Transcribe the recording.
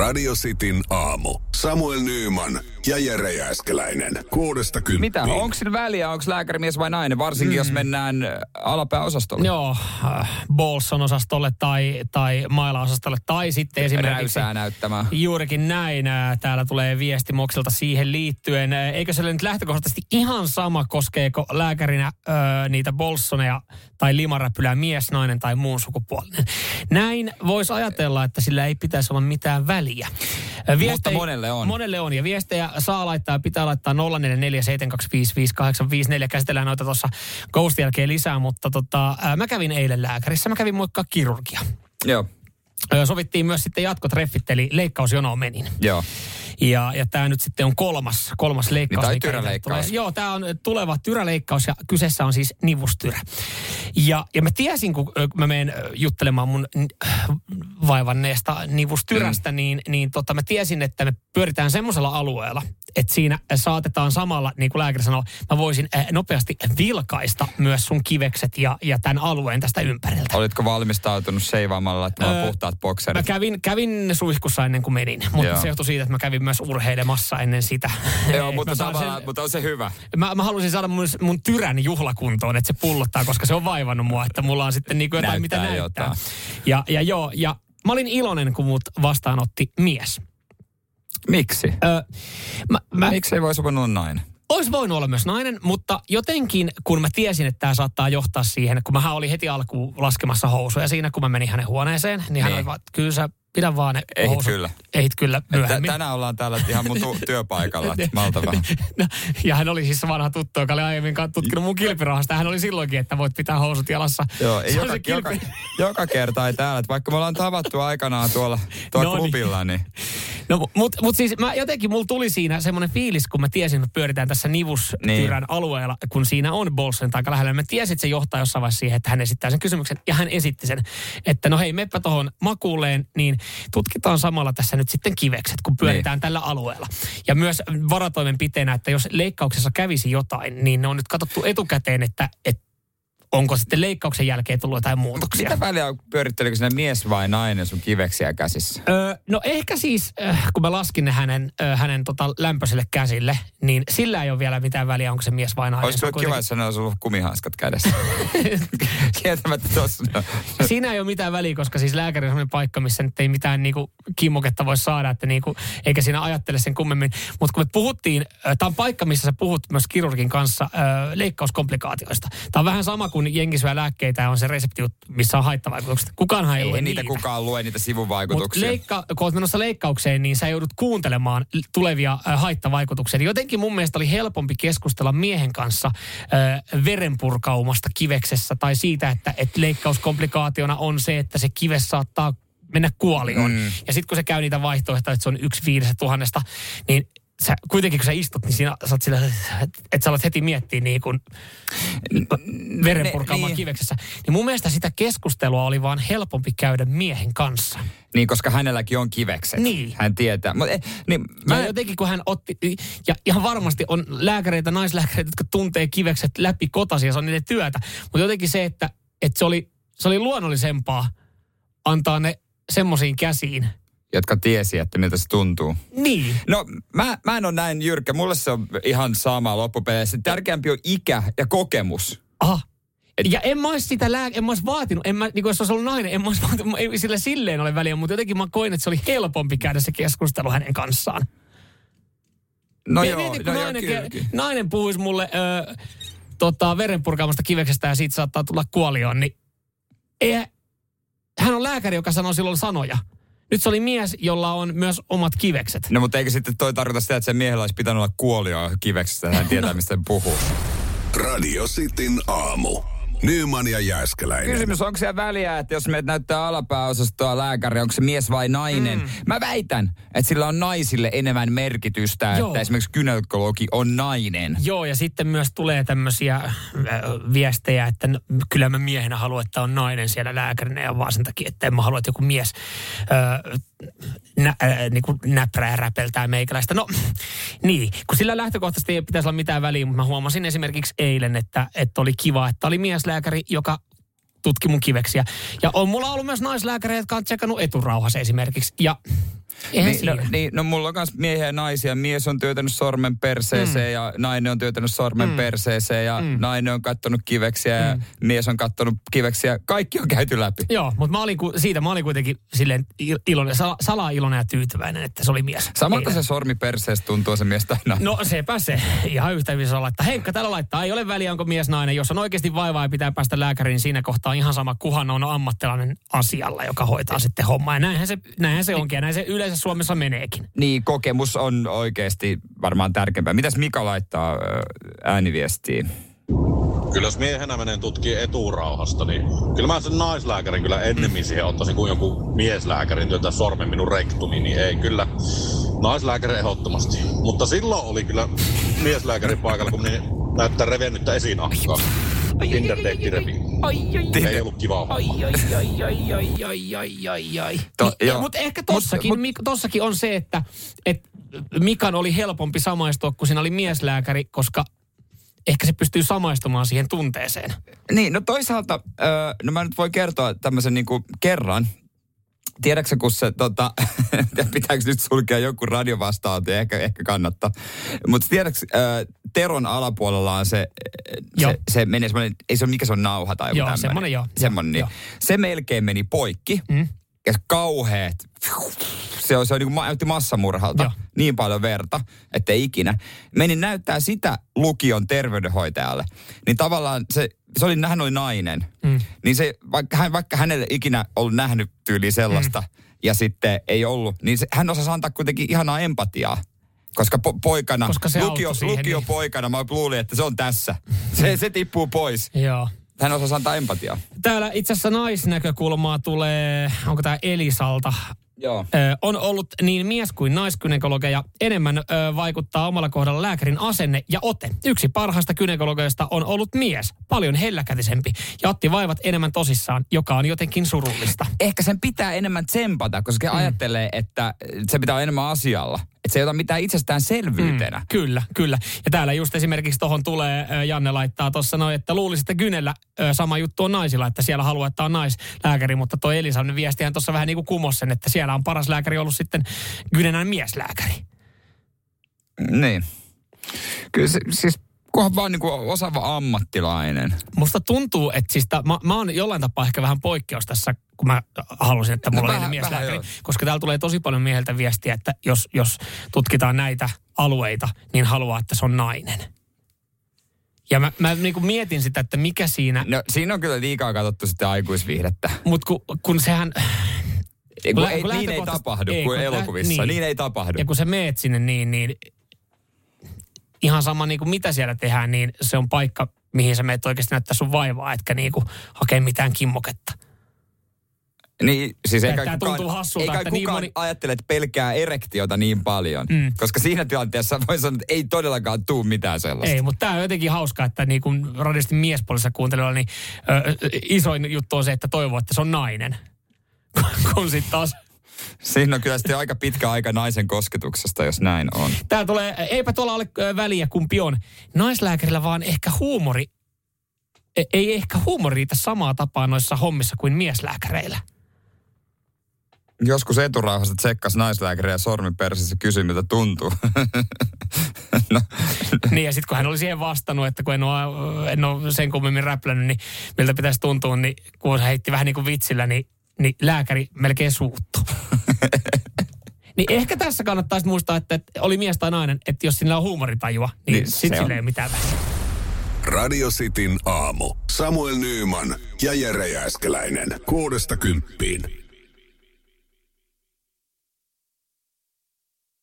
Radio Cityn aamu. Samuel Nyyman ja Jere Jääskeläinen. Kuudesta kymppiin. Mitä? Onko siinä väliä, onko lääkärimies vai nainen? Varsinkin mm. jos mennään äh, alapääosastolle. Joo, äh, Bolson osastolle tai, tai Maila-osastolle tai sitten esimerkiksi... Räysää näyttämään. Juurikin näin. Äh, Täällä tulee viesti Moksilta siihen liittyen. Äh, Eikö se ole nyt lähtökohtaisesti ihan sama, koskeeko lääkärinä ö, niitä Bolsoneja tai limaräpylää mies, nainen tai muun sukupuolinen? Näin voisi ajatella, että sillä ei pitäisi olla mitään väliä. Ö, Mutta monelle on. Monelle on. Ja viestejä saa laittaa, pitää laittaa 0447255854. Käsitellään noita tuossa Ghost jälkeen lisää, mutta tota, mä kävin eilen lääkärissä. Mä kävin moikkaa kirurgia. Joo, Sovittiin myös sitten jatkotreffit, eli leikkausjonoon menin. joo. Ja, ja tämä nyt sitten on kolmas, kolmas leikkaus. Niin, tää on tyräleikkaus. tulee. Joo, tämä on tuleva tyräleikkaus ja kyseessä on siis nivustyrä. Ja, ja mä tiesin, kun mä menen juttelemaan mun vaivanneesta nivustyrästä, mm. niin, niin tota, mä tiesin, että me pyöritään semmoisella alueella, että siinä saatetaan samalla, niin kuin lääkäri sanoo, mä voisin nopeasti vilkaista myös sun kivekset ja, ja tämän alueen tästä ympäriltä. Olitko valmistautunut seivaamalla laittamaan Öö, puhtaat Mä bokserit? kävin, kävin suihkussa ennen kuin menin, mutta Joo. se johtui siitä, että mä kävin myös urheilemassa ennen sitä. Joo, mutta, tavallaan, sen- mutta on se hyvä. Mä, mä halusin saada mun, mun tyrän juhlakuntoon, että se pullottaa, koska se on vaivannut mua, että mulla on sitten niin kuin jotain, mitä Näyttää näyttää. jotain. Ja, ja joo, ja mä olin iloinen, kun mut vastaanotti mies. Miksi? Öö, mä, mä, Miksi ei voisi olla nainen? Olisi voinut olla myös nainen, mutta jotenkin kun mä tiesin, että tämä saattaa johtaa siihen, kun mä olin heti alkuun laskemassa housuja siinä, kun mä menin hänen huoneeseen, niin hän Niin. oli vaan, kyllä sä pidä vaan ne Ehit housut. kyllä. Ehit kyllä myöhemmin. tänään ollaan täällä ihan mun tu- työpaikalla, että malta vähän. No, ja hän oli siis vanha tuttu, joka oli aiemmin tutkinut mun kilpirahasta. Hän oli silloinkin, että voit pitää housut jalassa. Joo, ei joka, kilpi- joka, joka, kerta ei täällä. Että vaikka me ollaan tavattu aikanaan tuolla, tuolla No niin. klubilla, niin No, mutta mut siis mä, jotenkin mulla tuli siinä semmoinen fiilis, kun mä tiesin, että pyöritään tässä nivustyrän Niin. alueella, kun siinä on Bolsen aika lähellä. Mä tiesin, että se johtaa jossain vaiheessa siihen, että hän esittää sen kysymyksen. Ja hän esitti sen, että no hei, meppä tuohon makuuleen, niin tutkitaan samalla tässä nyt sitten kivekset, kun pyöritään Niin. tällä alueella. Ja myös varatoimenpiteenä, että jos leikkauksessa kävisi jotain, niin ne on nyt katsottu etukäteen, että, että onko sitten leikkauksen jälkeen tullut jotain muutoksia. mitä väliä on, pyörittelikö sinne mies vai nainen sun kiveksiä käsissä? Öö, no ehkä siis, äh, kun mä laskin ne hänen, äh, hänen tota lämpöiselle käsille, niin sillä ei ole vielä mitään väliä, onko se mies vai nainen. Olisi Se on kyllä kiva, jos hänellä olisi ollut kumihanskat kädessä. Kieltämättä tossa. No. Siinä ei ole mitään väliä, koska siis lääkäri on sellainen paikka, missä nyt ei mitään niinku kimmoketta voi saada, että niinku, eikä siinä ajattele sen kummemmin. Mutta kun me puhuttiin, tämä on paikka, missä sä puhut myös kirurgin kanssa ö, leikkauskomplikaatioista. Tämä on vähän sama kuin jengi syö lääkkeitä ja on se resepti, missä on haittavaikutukset. Kukaanhan ei, Ei lue niitä niitä. kukaan lue, niitä sivuvaikutuksia. leikka, kun olet menossa leikkaukseen, niin sä joudut kuuntelemaan tulevia äh, haittavaikutuksia. Niin Jotenkin mun mielestä oli helpompi keskustella miehen kanssa äh, verenpurkaumasta kiveksessä tai siitä, että et leikkauskomplikaationa on se, että se kives saattaa mennä kuolioon. Mm. Ja sitten kun se käy niitä vaihtoehtoja, että se on yksi viidestä tuhannesta, niin sä, kuitenkin kun sä istut, niin siinä sä oot sillä, että et sä alat heti miettiä niin kuin verenpurkaamaan niin. kiveksessä. Niin mun mielestä sitä keskustelua oli vaan helpompi käydä miehen kanssa. Niin, koska hänelläkin on kivekset. Niin. Hän tietää. Mut, eh, niin, mä, ja jotenkin kun hän otti, ja ihan varmasti on lääkäreitä, naislääkäreitä, jotka tuntee kivekset läpi kotasi ja se on niiden työtä. Mutta jotenkin se, että, että se, oli, se oli luonnollisempaa antaa ne semmoisiin käsiin. Jotka tiesi, että miltä se tuntuu. Niin. No, mä, mä en ole näin jyrkkä. Mulle se on ihan sama loppupeleissä. Tärkeämpi on ikä ja kokemus. Aha. Ja en mä olisi sitä lää... en mä olisi vaatinut, en mä, niin kuin jos olisi ollut nainen, en mä olisi vaatinut, ei sillä silleen ole väliä, mutta jotenkin mä koin, että se oli helpompi käydä se keskustelu hänen kanssaan. No Mie- joo, mieti, kun no joo, nainen, kyllä, ke- kyllä. nainen puhuisi mulle ö, tota, verenpurkaamasta kiveksestä ja siitä saattaa tulla kuolioon, niin ei, hän on lääkäri, joka sanoo silloin sanoja. Nyt se oli mies, jolla on myös omat kivekset. No mutta eikö sitten toi tarkoita sitä, että sen miehellä olisi pitänyt olla kuolio kiveksestä, hän tietää, mistä hän puhuu. Radio Cityn aamu. Nyman ja Jääskeläinen. Kysymys, onko siellä väliä, että jos meidät näyttää alapääosastoa lääkäri, onko se mies vai nainen? Mm. Mä väitän, että sillä on naisille enemmän merkitystä, Joo. että esimerkiksi gynekologi on nainen. Joo, ja sitten myös tulee tämmöisiä äh, viestejä, että n- kyllä mä miehenä haluan, että on nainen siellä lääkärinä ja vaan sen takia, että en mä halua, että joku mies äh, nä, äh, niin kuin näprää räpeltää meikäläistä. No niin, kun sillä lähtökohtaisesti ei pitäisi olla mitään väliä, mutta mä huomasin esimerkiksi eilen, että, että oli kiva, että oli mieslääkäri, joka tutki mun kiveksiä. Ja on mulla ollut myös naislääkäreitä, jotka on tsekannut eturauhassa esimerkiksi. Ja Eihän niin, no, niin, no mulla on myös miehiä ja naisia. Mies on työtänyt sormen perseeseen mm. ja nainen on työtänyt sormen mm. perseeseen ja mm. nainen on kattonut kiveksiä mm. ja mies on kattonut kiveksiä. Kaikki on käyty läpi. Joo, mutta mä olin, ku- siitä mä olin kuitenkin silleen il- iloinen, sala, salaa iloinen ja tyytyväinen, että se oli mies. Samalta se sormi perseestä tuntuu se mies tai nainen. No sepä se. Ihan yhtä hyvin saa laittaa. Henkka täällä laittaa. Ei ole väliä, onko mies nainen. Jos on oikeasti vaivaa ja pitää päästä lääkäriin, niin siinä kohtaa ihan sama, kuhan on ammattilainen asialla, joka hoitaa sitten hommaa. Ja näinhän se, näinhän se onkin ja näin se yleensä Suomessa meneekin. Niin, kokemus on oikeasti varmaan tärkeämpää. Mitäs Mika laittaa ääniviestiin? Kyllä jos miehenä menen tutkii eturauhasta, niin kyllä mä sen naislääkärin kyllä ennemmin siihen ottaisin kuin joku mieslääkärin työntää sormen minun rektumiin, niin ei kyllä naislääkäri ehdottomasti. Mutta silloin oli kyllä mieslääkärin paikalla, kun niin näyttää revennyttä esinahkaa. Date revi. Ei ollut kiva homma. Ai, ai, ai, ai, ai, ai, ai, ai, ai. To- Niin, joo. Mutta ehkä tossakin, Mut- mut, tossakin on se, että, että Mikan oli helpompi samaistua, kun siinä oli mieslääkäri, koska ehkä se pystyy samaistumaan siihen tunteeseen. Niin, no toisaalta, no mä nyt voi kertoa tämmöisen niinku kerran. Tiedätkö kun se, tota, pitääkö nyt sulkea joku radiovastaanotto, ehkä, ehkä kannattaa. Mutta tiedätkö, ö, Teron alapuolella on se, Joo. se, se menee semmoinen, ei se ole mikä se on nauha tai joku Joo, tämmöinen. semmoinen joo. Semmoinen, niin. Joo. Se melkein meni poikki. Mm. Ja kauheet. Se on, se on niin kuin näytti massamurhalta. Joo. Niin paljon verta, että ikinä. Menin näyttää sitä lukion terveydenhoitajalle. Niin tavallaan se, se oli, hän oli nainen. Mm. Niin se, vaikka, hän, vaikka hänelle ikinä ollut nähnyt tyyli sellaista, mm. ja sitten ei ollut, niin se, hän osasi antaa kuitenkin ihanaa empatiaa. Koska po, poikana, Koska se lukio, siihen, lukio niin. poikana, mä luulin, että se on tässä. Se, se tippuu pois. Joo. Hän osasi antaa empatiaa. Täällä itse asiassa naisnäkökulmaa tulee, onko tämä Elisalta? Joo. Ö, on ollut niin mies- kuin naiskynekologeja. Enemmän ö, vaikuttaa omalla kohdalla lääkärin asenne ja ote. Yksi parhaista kynekologeista on ollut mies, paljon helläkätisempi ja otti vaivat enemmän tosissaan, joka on jotenkin surullista. ehkä sen pitää enemmän tsempata, koska se ajattelee, että se pitää olla enemmän asialla. Että se ei ota mitään itsestäänselvyytenä. Mm. Kyllä, kyllä. Ja täällä just esimerkiksi tuohon tulee, Janne laittaa tuossa noin, että luulisi, että Gynellä sama juttu on naisilla, että siellä haluaa, että on naislääkäri, mutta toi Elisan viestihän tuossa vähän niin kuin kumosi sen, että siellä on paras lääkäri ollut sitten Gynenän mieslääkäri. Niin. Kyllä se, siis kunhan vaan niin kuin osaava ammattilainen. Musta tuntuu, että siis tää, mä, mä oon jollain tapaa ehkä vähän poikkeus tässä, kun mä halusin, että mulla No oli mieslääkäri. Koska täällä tulee tosi paljon mieheltä viestiä, että jos, jos tutkitaan näitä alueita, niin haluaa, että se on nainen. Ja mä, mä niin kuin mietin sitä, että mikä siinä, No siinä on kyllä liikaa katsottu sitten aikuisviihdettä. mutta kun, kun sehän, Ei, kun lä- ei, kun niin ei tapahdu ei, kuin kun lä- elokuvissa. Niin. niin ei tapahdu. ja kun sä meet sinne niin, niin ihan sama niin kuin mitä siellä tehdään, niin se on paikka, mihin sä meet oikeasti näyttää sun vaivaa, etkä niin kuin hakea mitään kimmoketta. Niin, siis eikä kukaan, tuntuu hassulta, eikä että kukaan niin moni- ajattele, että pelkää erektiota niin paljon. Mm. Koska siinä tilanteessa voi sanoa, että ei todellakaan tuu mitään sellaista. Ei, mutta tämä on jotenkin hauskaa, että niin kuin radistin miespuolissa kuuntelijoilla, niin ö, isoin juttu on se, että toivoo, että se on nainen. kun sitten taas, Siinä on kyllä sitten aika pitkä aika naisen kosketuksesta, jos näin on. tää tulee, eipä tuolla ole väliä kumpi on. Naislääkärillä vaan ehkä huumori, e- ei ehkä huumori riitä samaa tapaa noissa hommissa kuin mieslääkäreillä. Joskus eturauhassa tsekkas naislääkäriä sormipersessä kysyi, miltä tuntuu. no, Niin ja sitten kun hän oli siihen vastannut, että kun en ole, en ole sen kummemmin räplännyt, niin miltä pitäisi tuntua, niin kun hän heitti vähän niin kuin vitsillä, niin, niin lääkäri melkein suuttu. niin ehkä tässä kannattaisi muistaa, että, että oli mies tai nainen, että jos sillä on huumoritajua, niin, Niin, on. sillä ei ole mitään väliä. Radio Cityn aamu. Samuel Nyyman ja Jere Jääskeläinen. Kuudesta kymppiin.